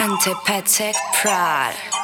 Antipathetic Pride.